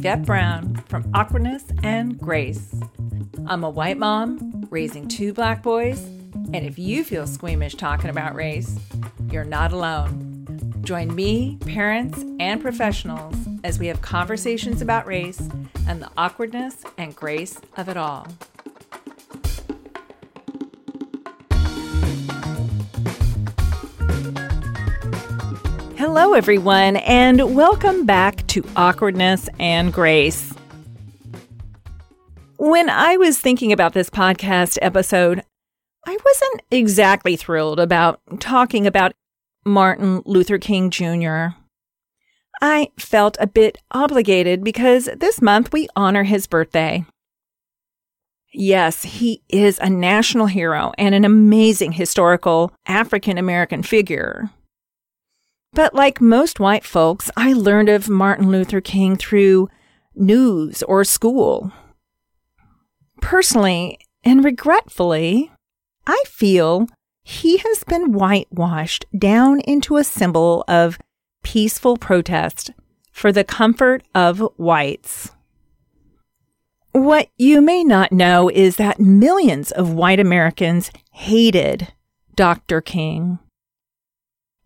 Yvette Brown from Awkwardness and Grace. I'm a white mom raising two black boys, and if you feel squeamish talking about race, you're not alone. Join me, parents, and professionals as we have conversations about race and the awkwardness and grace of it all. Hello, everyone, and welcome back to Awkwardness and Grace. When I was thinking about this podcast episode, I wasn't exactly thrilled about talking about Martin Luther King Jr. I felt a bit obligated because this month we honor his birthday. Yes, he is a national hero and an amazing historical African American figure. But like most white folks, I learned of Martin Luther King through news or school. Personally and regretfully, I feel he has been whitewashed down into a symbol of peaceful protest for the comfort of whites. What you may not know is that millions of white Americans hated Dr. King.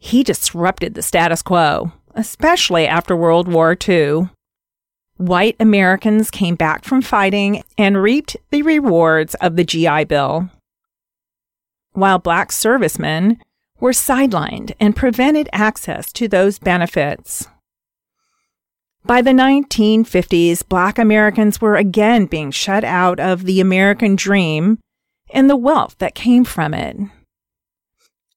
He disrupted the status quo, especially after World War II. White Americans came back from fighting and reaped the rewards of the GI Bill, while black servicemen were sidelined and prevented access to those benefits. By the 1950s, black Americans were again being shut out of the American dream and the wealth that came from it.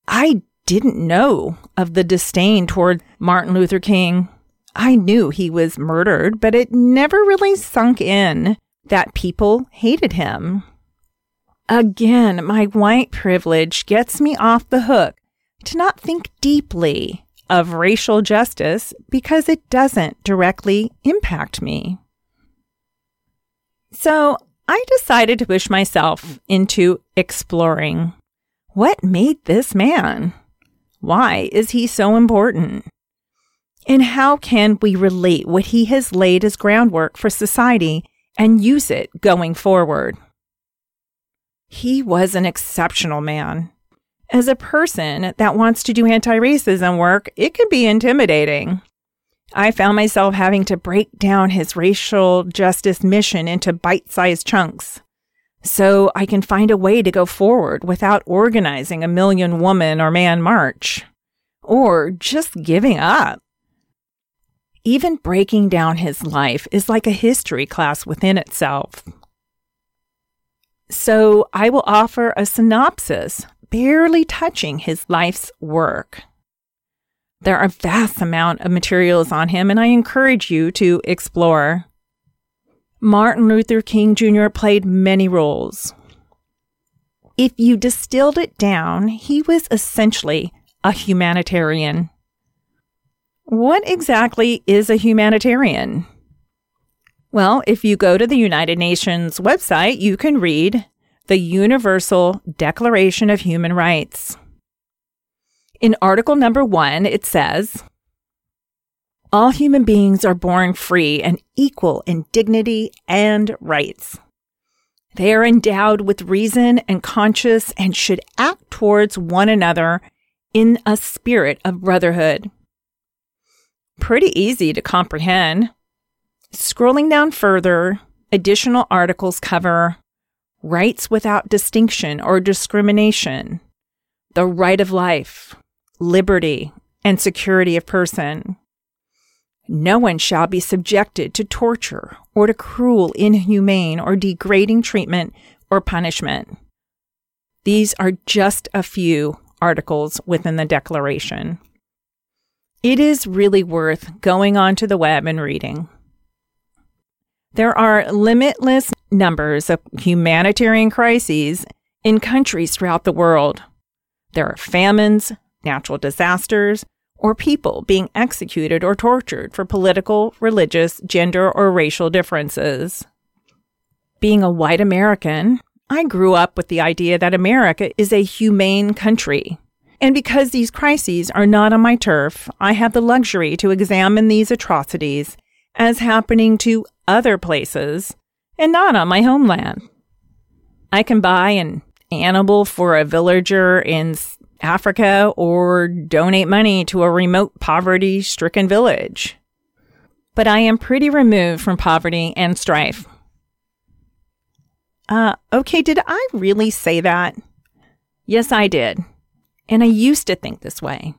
I didn't know of the disdain toward Martin Luther King. I knew he was murdered, but it never really sunk in that people hated him. Again, my white privilege gets me off the hook to not think deeply of racial justice because it doesn't directly impact me. So I decided to push myself into exploring what made this man? Why is he so important? And how can we relate what he has laid as groundwork for society and use it going forward? He was an exceptional man. As a person that wants to do anti racism work, it can be intimidating. I found myself having to break down his racial justice mission into bite sized chunks so I can find a way to go forward without organizing a million woman or man march or just giving up. Even breaking down his life is like a history class within itself. So I will offer a synopsis, barely touching his life's work. There are vast amount of materials on him, and I encourage you to explore. Martin Luther King Jr. played many roles. If you distilled it down, he was essentially a humanitarian. What exactly is a humanitarian? Well, if you go to the United Nations website, you can read the Universal Declaration of Human Rights. In Article number one, it says, all human beings are born free and equal in dignity and rights. They are endowed with reason and conscience and should act towards one another in a spirit of brotherhood. Pretty easy to comprehend. Scrolling down further, additional articles cover rights without distinction or discrimination, the right of life, liberty, and security of person, no one shall be subjected to torture or to cruel, inhumane, or degrading treatment or punishment. These are just a few articles within the Declaration. It is really worth going onto the web and reading. There are limitless numbers of humanitarian crises in countries throughout the world. There are famines, natural disasters, or people being executed or tortured for political, religious, gender, or racial differences. Being a white American, I grew up with the idea that America is a humane country. And because these crises are not on my turf, I have the luxury to examine these atrocities as happening to other places and not on my homeland. I can buy an animal for a villager in Africa or donate money to a remote poverty stricken village. But I am pretty removed from poverty and strife. Uh, okay, did I really say that? Yes, I did. And I used to think this way.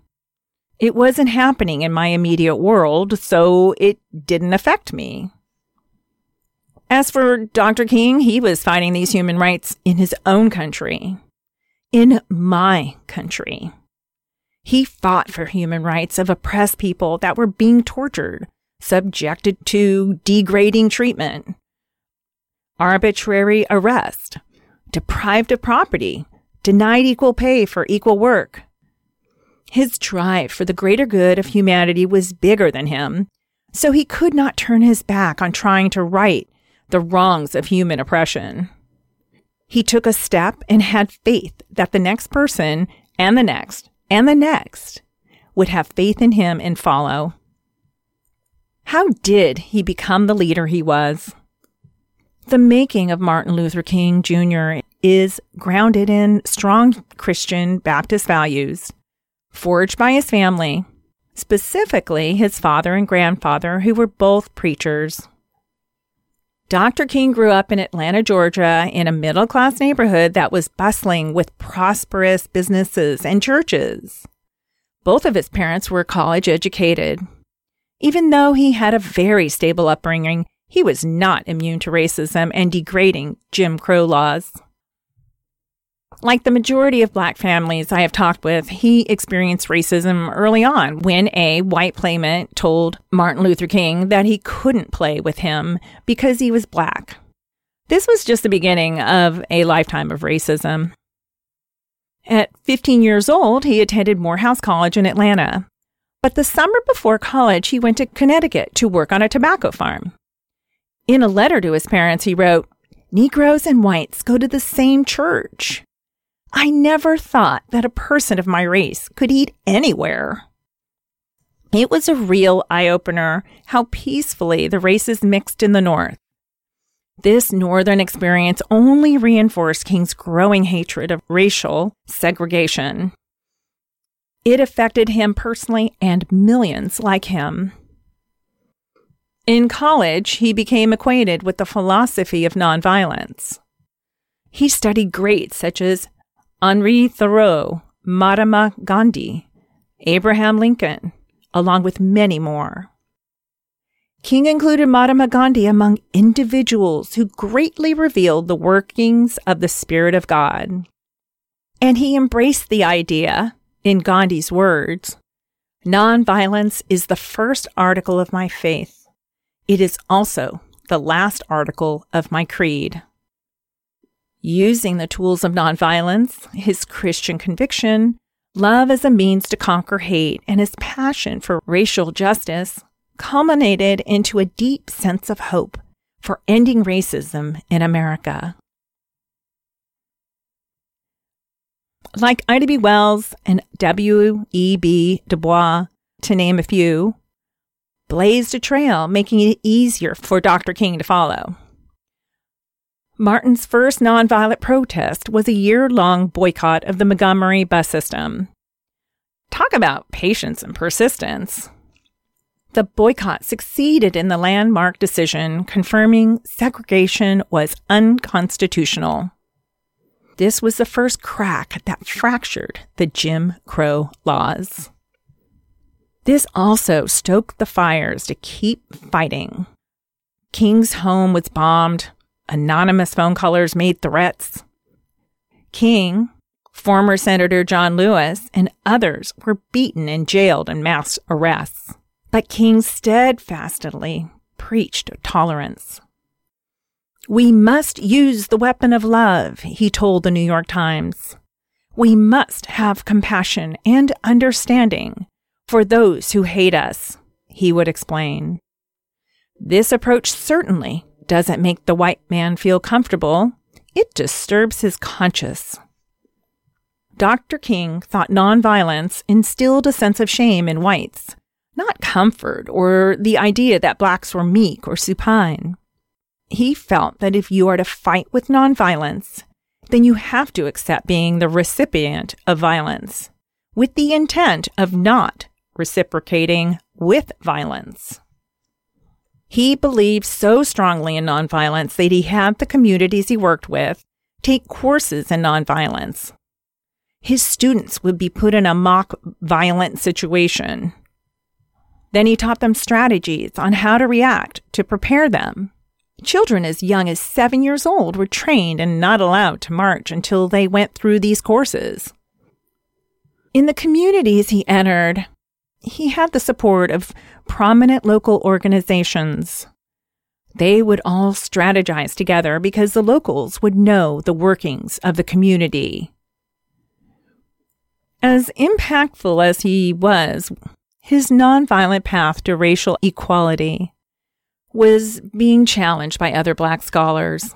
It wasn't happening in my immediate world, so it didn't affect me. As for Dr. King, he was fighting these human rights in his own country. In my country. He fought for human rights of oppressed people that were being tortured, subjected to degrading treatment, arbitrary arrest, deprived of property, denied equal pay for equal work, his drive for the greater good of humanity was bigger than him, so he could not turn his back on trying to right the wrongs of human oppression. He took a step and had faith that the next person and the next and the next would have faith in him and follow. How did he become the leader he was? The making of Martin Luther King Jr. is grounded in strong Christian Baptist values forged by his family, specifically his father and grandfather, who were both preachers. Dr. King grew up in Atlanta, Georgia, in a middle class neighborhood that was bustling with prosperous businesses and churches. Both of his parents were college educated. Even though he had a very stable upbringing, he was not immune to racism and degrading Jim Crow laws. Like the majority of black families I have talked with, he experienced racism early on when a white playmate told Martin Luther King that he couldn't play with him because he was black. This was just the beginning of a lifetime of racism. At 15 years old, he attended Morehouse College in Atlanta. But the summer before college, he went to Connecticut to work on a tobacco farm. In a letter to his parents, he wrote, Negroes and whites go to the same church. I never thought that a person of my race could eat anywhere. It was a real eye opener how peacefully the races mixed in the North. This Northern experience only reinforced King's growing hatred of racial segregation. It affected him personally and millions like him. In college, he became acquainted with the philosophy of nonviolence. He studied greats such as Henry Thoreau, Mahatma Gandhi, Abraham Lincoln, along with many more. King included Mahatma Gandhi among individuals who greatly revealed the workings of the Spirit of God. And he embraced the idea, in Gandhi's words, nonviolence is the first article of my faith. It is also the last article of my creed using the tools of nonviolence, his Christian conviction, love as a means to conquer hate, and his passion for racial justice culminated into a deep sense of hope for ending racism in America. Like Ida B. Wells and W.E.B. Du Bois, to name a few, blazed a trail, making it easier for Dr. King to follow. Martin's first nonviolent protest was a year long boycott of the Montgomery bus system. Talk about patience and persistence. The boycott succeeded in the landmark decision confirming segregation was unconstitutional. This was the first crack that fractured the Jim Crow laws. This also stoked the fires to keep fighting. King's home was bombed, Anonymous phone callers made threats. King, former Senator John Lewis, and others were beaten and jailed in mass arrests. But King steadfastly preached tolerance. We must use the weapon of love, he told the New York Times. We must have compassion and understanding for those who hate us, he would explain. This approach certainly doesn't make the white man feel comfortable, it disturbs his conscience. Dr. King thought nonviolence instilled a sense of shame in whites, not comfort or the idea that blacks were meek or supine. He felt that if you are to fight with nonviolence, then you have to accept being the recipient of violence with the intent of not reciprocating with violence. He believed so strongly in nonviolence that he had the communities he worked with take courses in nonviolence. His students would be put in a mock violent situation. Then he taught them strategies on how to react to prepare them. Children as young as seven years old were trained and not allowed to march until they went through these courses. In the communities he entered, he had the support of prominent local organizations. They would all strategize together because the locals would know the workings of the community. As impactful as he was, his nonviolent path to racial equality was being challenged by other black scholars.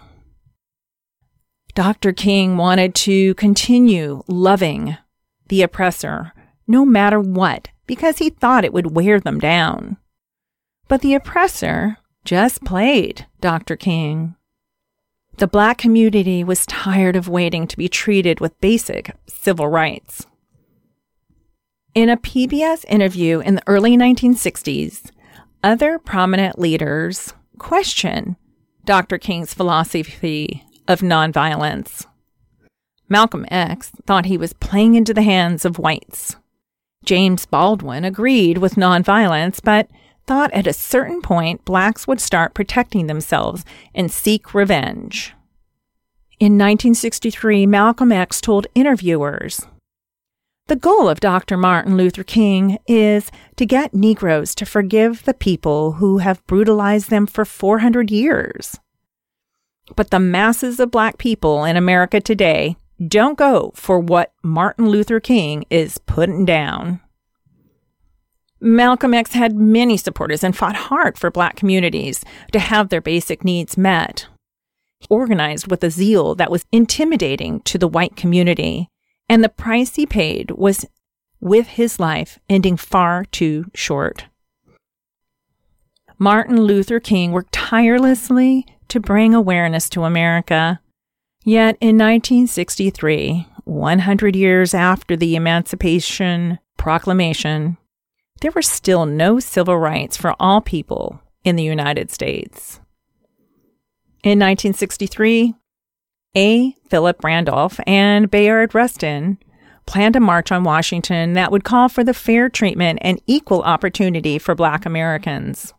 Dr. King wanted to continue loving the oppressor no matter what because he thought it would wear them down. But the oppressor just played Dr. King. The black community was tired of waiting to be treated with basic civil rights. In a PBS interview in the early 1960s, other prominent leaders question Dr. King's philosophy of nonviolence. Malcolm X thought he was playing into the hands of whites. James Baldwin agreed with nonviolence, but thought at a certain point blacks would start protecting themselves and seek revenge. In 1963, Malcolm X told interviewers the goal of Dr. Martin Luther King is to get Negroes to forgive the people who have brutalized them for 400 years. But the masses of black people in America today don't go for what Martin Luther King is putting down. Malcolm X had many supporters and fought hard for black communities to have their basic needs met. He organized with a zeal that was intimidating to the white community and the price he paid was with his life ending far too short. Martin Luther King worked tirelessly to bring awareness to America. Yet in 1963, 100 years after the Emancipation Proclamation, there were still no civil rights for all people in the United States. In 1963, a. Philip Randolph and Bayard Rustin planned a march on Washington that would call for the fair treatment and equal opportunity for Black Americans.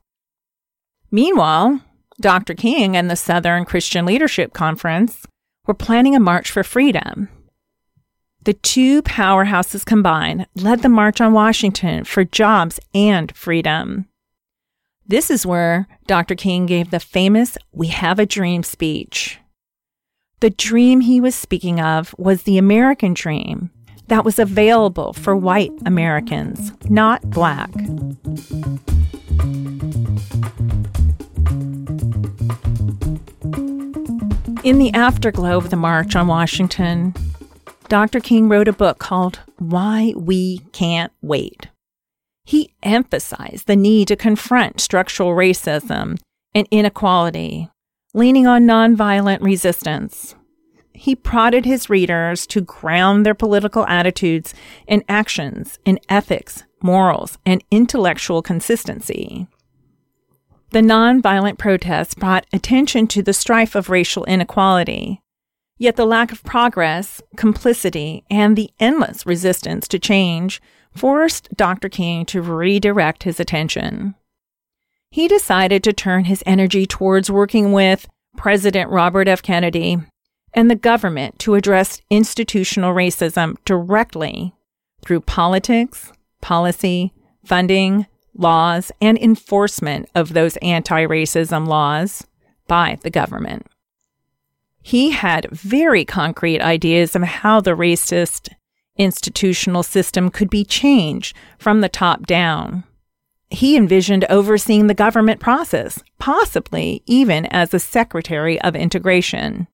Meanwhile, Dr. King and the Southern Christian Leadership Conference were planning a march for freedom. The two powerhouses combined led the March on Washington for jobs and freedom. This is where Dr. King gave the famous We Have a Dream speech. The dream he was speaking of was the American dream that was available for white Americans, not black. In the afterglow of the March on Washington, Dr. King wrote a book called Why We Can't Wait. He emphasized the need to confront structural racism and inequality leaning on nonviolent resistance. He prodded his readers to ground their political attitudes and actions in ethics, morals, and intellectual consistency. The nonviolent protests brought attention to the strife of racial inequality. Yet the lack of progress, complicity, and the endless resistance to change forced Dr. King to redirect his attention he decided to turn his energy towards working with President Robert F. Kennedy and the government to address institutional racism directly through politics, policy, funding, laws, and enforcement of those anti racism laws by the government. He had very concrete ideas of how the racist institutional system could be changed from the top down he envisioned overseeing the government process, possibly even as the Secretary of Integration.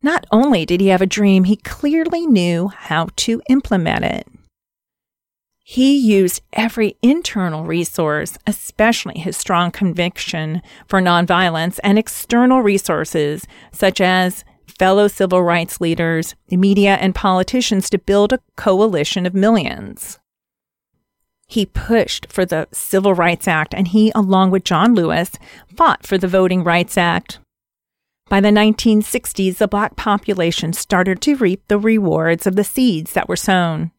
Not only did he have a dream, he clearly knew how to implement it. He used every internal resource, especially his strong conviction for nonviolence and external resources such as fellow civil rights leaders, the media, and politicians to build a coalition of millions. He pushed for the Civil Rights Act and he, along with John Lewis, fought for the Voting Rights Act. By the 1960s, the black population started to reap the rewards of the seeds that were sown.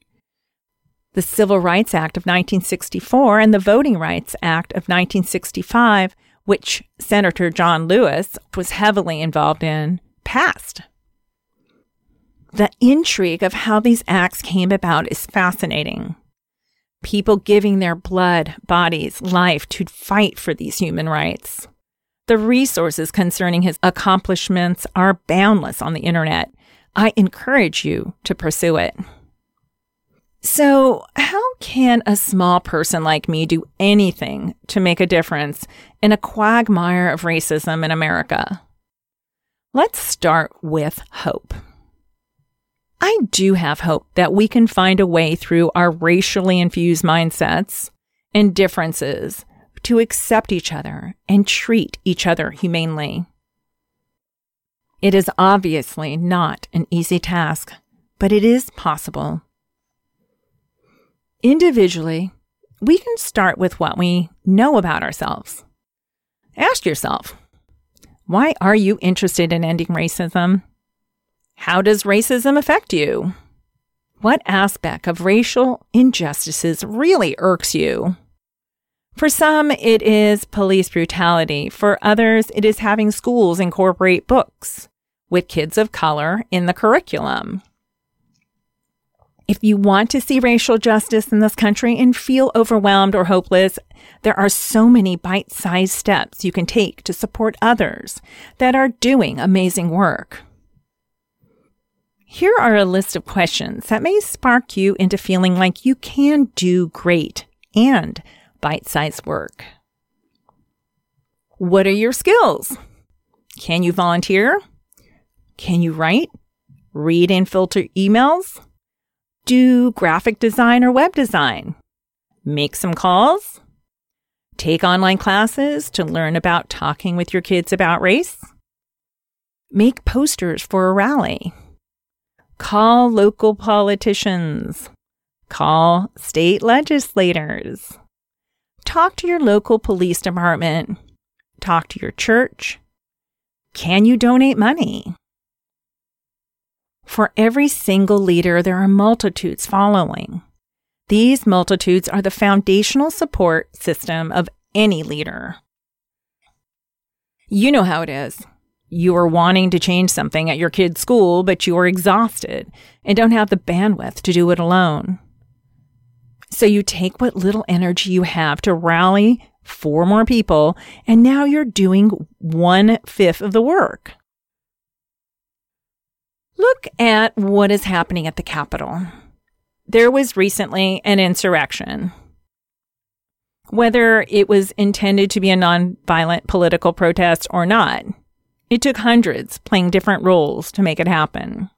The Civil Rights Act of 1964 and the Voting Rights Act of 1965, which Senator John Lewis was heavily involved in, passed. The intrigue of how these acts came about is fascinating. People giving their blood, bodies, life to fight for these human rights. The resources concerning his accomplishments are boundless on the internet. I encourage you to pursue it. So, how can a small person like me do anything to make a difference in a quagmire of racism in America? Let's start with hope. I do have hope that we can find a way through our racially infused mindsets and differences to accept each other and treat each other humanely. It is obviously not an easy task, but it is possible. Individually, we can start with what we know about ourselves. Ask yourself, why are you interested in ending racism? How does racism affect you? What aspect of racial injustices really irks you? For some, it is police brutality. For others, it is having schools incorporate books with kids of color in the curriculum. If you want to see racial justice in this country and feel overwhelmed or hopeless, there are so many bite sized steps you can take to support others that are doing amazing work. Here are a list of questions that may spark you into feeling like you can do great and bite sized work. What are your skills? Can you volunteer? Can you write, read, and filter emails? Do graphic design or web design, make some calls, take online classes to learn about talking with your kids about race, make posters for a rally, call local politicians, call state legislators, talk to your local police department, talk to your church. Can you donate money? For every single leader, there are multitudes following. These multitudes are the foundational support system of any leader. You know how it is. You are wanting to change something at your kid's school, but you are exhausted and don't have the bandwidth to do it alone. So you take what little energy you have to rally four more people, and now you're doing one fifth of the work. Look at what is happening at the Capitol. There was recently an insurrection. Whether it was intended to be a nonviolent political protest or not, it took hundreds playing different roles to make it happen.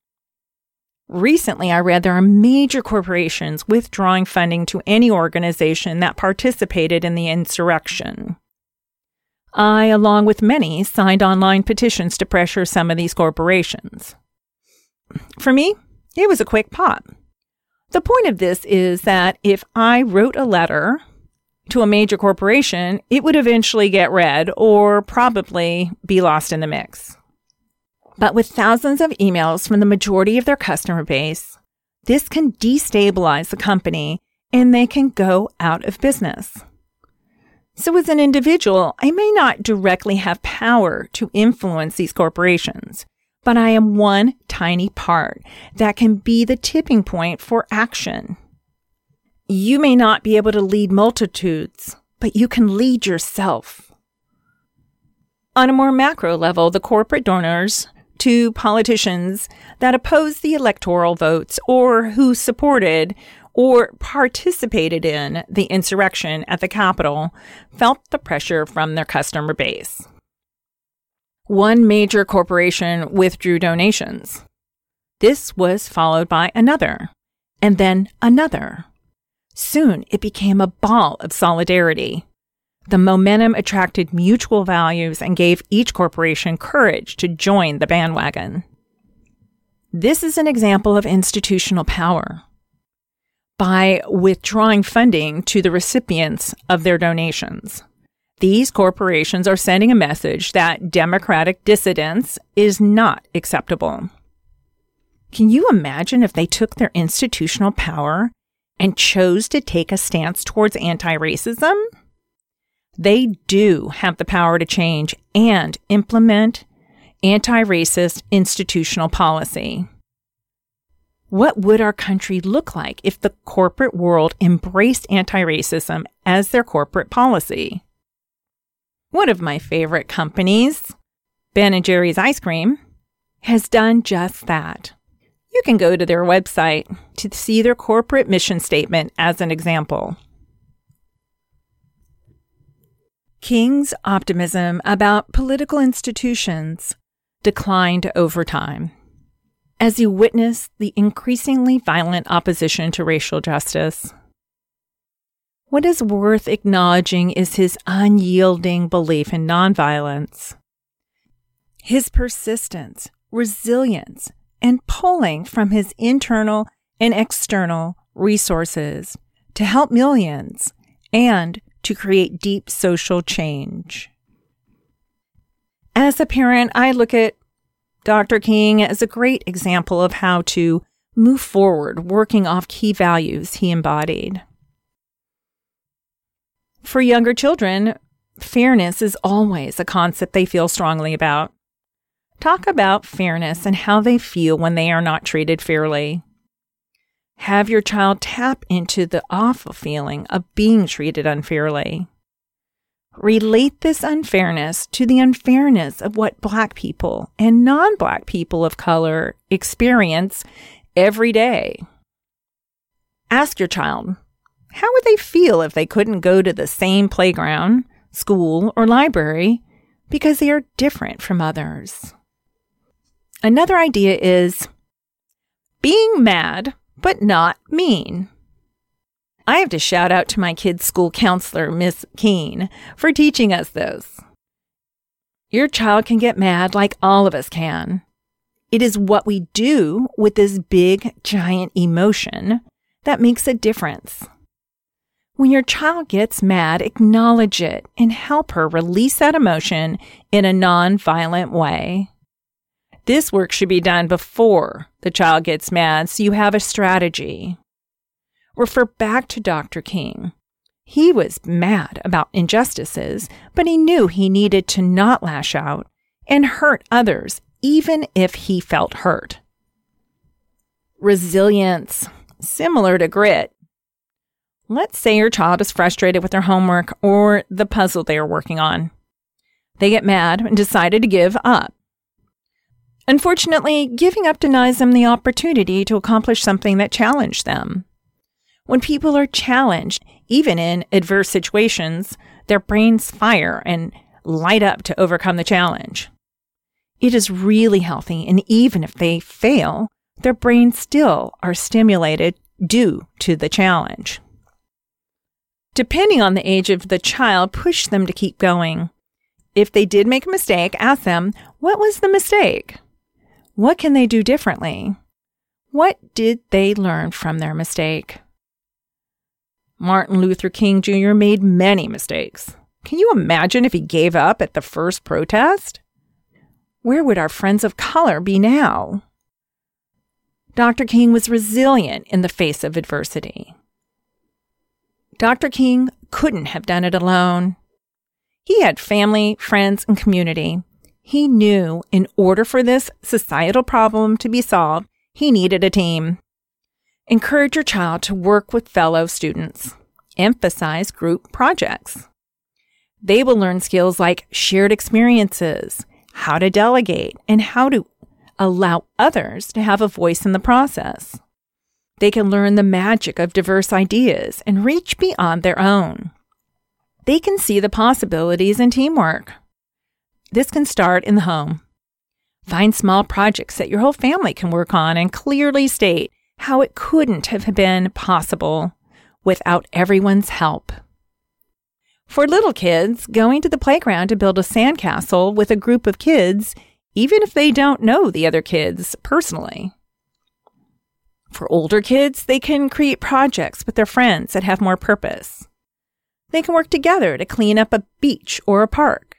Recently, I read there are major corporations withdrawing funding to any organization that participated in the insurrection. I, along with many, signed online petitions to pressure some of these corporations. For me, it was a quick pop. The point of this is that if I wrote a letter to a major corporation, it would eventually get read or probably be lost in the mix. But with thousands of emails from the majority of their customer base, this can destabilize the company and they can go out of business. So, as an individual, I may not directly have power to influence these corporations, but I am one tiny part that can be the tipping point for action. You may not be able to lead multitudes, but you can lead yourself. On a more macro level, the corporate donors to politicians that opposed the electoral votes or who supported or participated in the insurrection at the Capitol felt the pressure from their customer base one major corporation withdrew donations. This was followed by another, and then another. Soon it became a ball of solidarity. The momentum attracted mutual values and gave each corporation courage to join the bandwagon. This is an example of institutional power. By withdrawing funding to the recipients of their donations, these corporations are sending a message that democratic dissidence is not acceptable. Can you imagine if they took their institutional power and chose to take a stance towards anti racism? They do have the power to change and implement anti racist institutional policy. What would our country look like if the corporate world embraced anti racism as their corporate policy? One of my favorite companies, Ben Jerry's Ice Cream, has done just that. You can go to their website to see their corporate mission statement as an example. King's optimism about political institutions declined over time as he witnessed the increasingly violent opposition to racial justice. What is worth acknowledging is his unyielding belief in nonviolence. His persistence, resilience, and pulling from his internal and external resources to help millions and to create deep social change. As a parent, I look at Dr. King as a great example of how to move forward working off key values he embodied. For younger children, fairness is always a concept they feel strongly about. Talk about fairness and how they feel when they are not treated fairly. Have your child tap into the awful feeling of being treated unfairly. Relate this unfairness to the unfairness of what Black people and non Black people of color experience every day. Ask your child, how would they feel if they couldn't go to the same playground, school, or library because they are different from others? Another idea is being mad, but not mean. I have to shout out to my kids' school counselor, Miss Keene, for teaching us this. Your child can get mad like all of us can. It is what we do with this big, giant emotion that makes a difference. When your child gets mad, acknowledge it and help her release that emotion in a non-violent way. This work should be done before the child gets mad so you have a strategy. Refer back to Dr. King. He was mad about injustices, but he knew he needed to not lash out and hurt others, even if he felt hurt. Resilience, similar to grit. Let's say your child is frustrated with their homework or the puzzle they are working on. They get mad and decided to give up. Unfortunately, giving up denies them the opportunity to accomplish something that challenged them. When people are challenged, even in adverse situations, their brains fire and light up to overcome the challenge. It is really healthy, and even if they fail, their brains still are stimulated due to the challenge. Depending on the age of the child, push them to keep going. If they did make a mistake, ask them, What was the mistake? What can they do differently? What did they learn from their mistake? Martin Luther King Jr. made many mistakes. Can you imagine if he gave up at the first protest? Where would our friends of color be now? Dr. King was resilient in the face of adversity. Dr. King couldn't have done it alone. He had family, friends, and community he knew in order for this societal problem to be solved, he needed a team. Encourage your child to work with fellow students. Emphasize group projects. They will learn skills like shared experiences, how to delegate, and how to allow others to have a voice in the process. They can learn the magic of diverse ideas and reach beyond their own. They can see the possibilities in teamwork. This can start in the home. Find small projects that your whole family can work on and clearly state how it couldn't have been possible without everyone's help. For little kids, going to the playground to build a sandcastle with a group of kids, even if they don't know the other kids personally. For older kids, they can create projects with their friends that have more purpose. They can work together to clean up a beach or a park.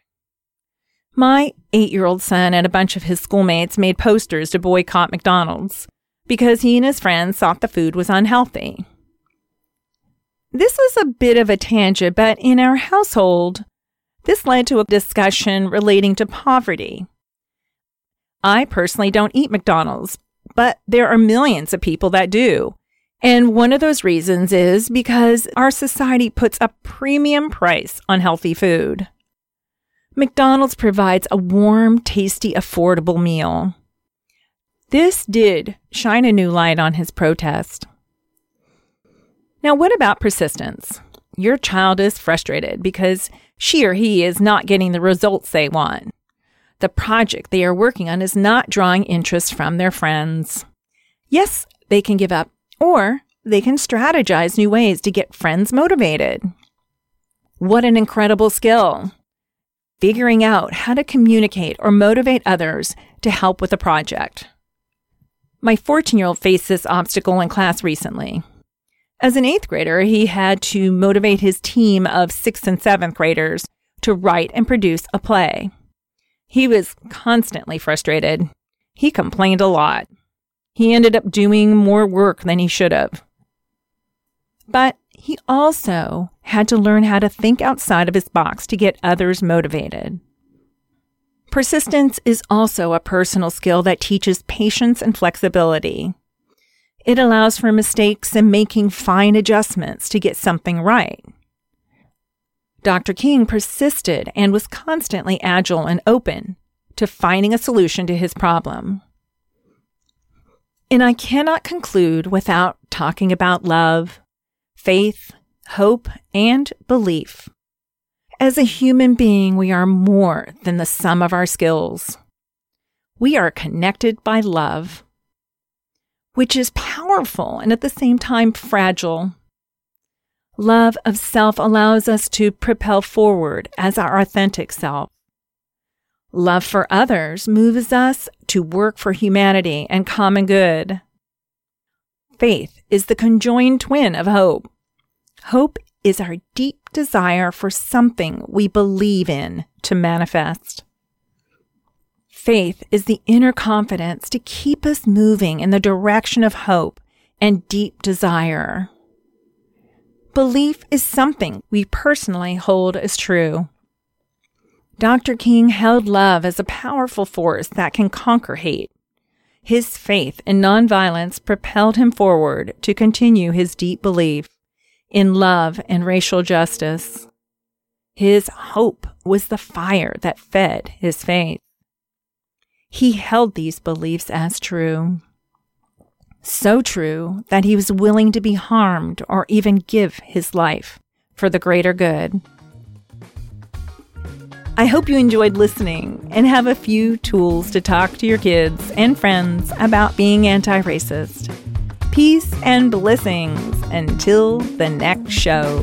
My eight year old son and a bunch of his schoolmates made posters to boycott McDonald's because he and his friends thought the food was unhealthy. This was a bit of a tangent, but in our household, this led to a discussion relating to poverty. I personally don't eat McDonald's, but there are millions of people that do. And one of those reasons is because our society puts a premium price on healthy food. McDonald's provides a warm, tasty, affordable meal. This did shine a new light on his protest. Now, what about persistence? Your child is frustrated because she or he is not getting the results they want. The project they are working on is not drawing interest from their friends. Yes, they can give up, or they can strategize new ways to get friends motivated. What an incredible skill! Figuring out how to communicate or motivate others to help with a project. My 14 year old faced this obstacle in class recently. As an eighth grader, he had to motivate his team of sixth and seventh graders to write and produce a play. He was constantly frustrated. He complained a lot. He ended up doing more work than he should have. But he also had to learn how to think outside of his box to get others motivated. Persistence is also a personal skill that teaches patience and flexibility. It allows for mistakes and making fine adjustments to get something right. Dr. King persisted and was constantly agile and open to finding a solution to his problem. And I cannot conclude without talking about love, faith, hope, and belief. As a human being, we are more than the sum of our skills. We are connected by love which is powerful and at the same time fragile. Love of self allows us to propel forward as our authentic self. Love for others moves us to work for humanity and common good. Faith is the conjoined twin of hope. Hope is our deep desire for something we believe in to manifest. Faith is the inner confidence to keep us moving in the direction of hope and deep desire. Belief is something we personally hold as true. Dr. King held love as a powerful force that can conquer hate. His faith in nonviolence propelled him forward to continue his deep belief in love and racial justice. His hope was the fire that fed his faith. He held these beliefs as true. So true that he was willing to be harmed or even give his life for the greater good. I hope you enjoyed listening and have a few tools to talk to your kids and friends about being anti racist. Peace and blessings until the next show.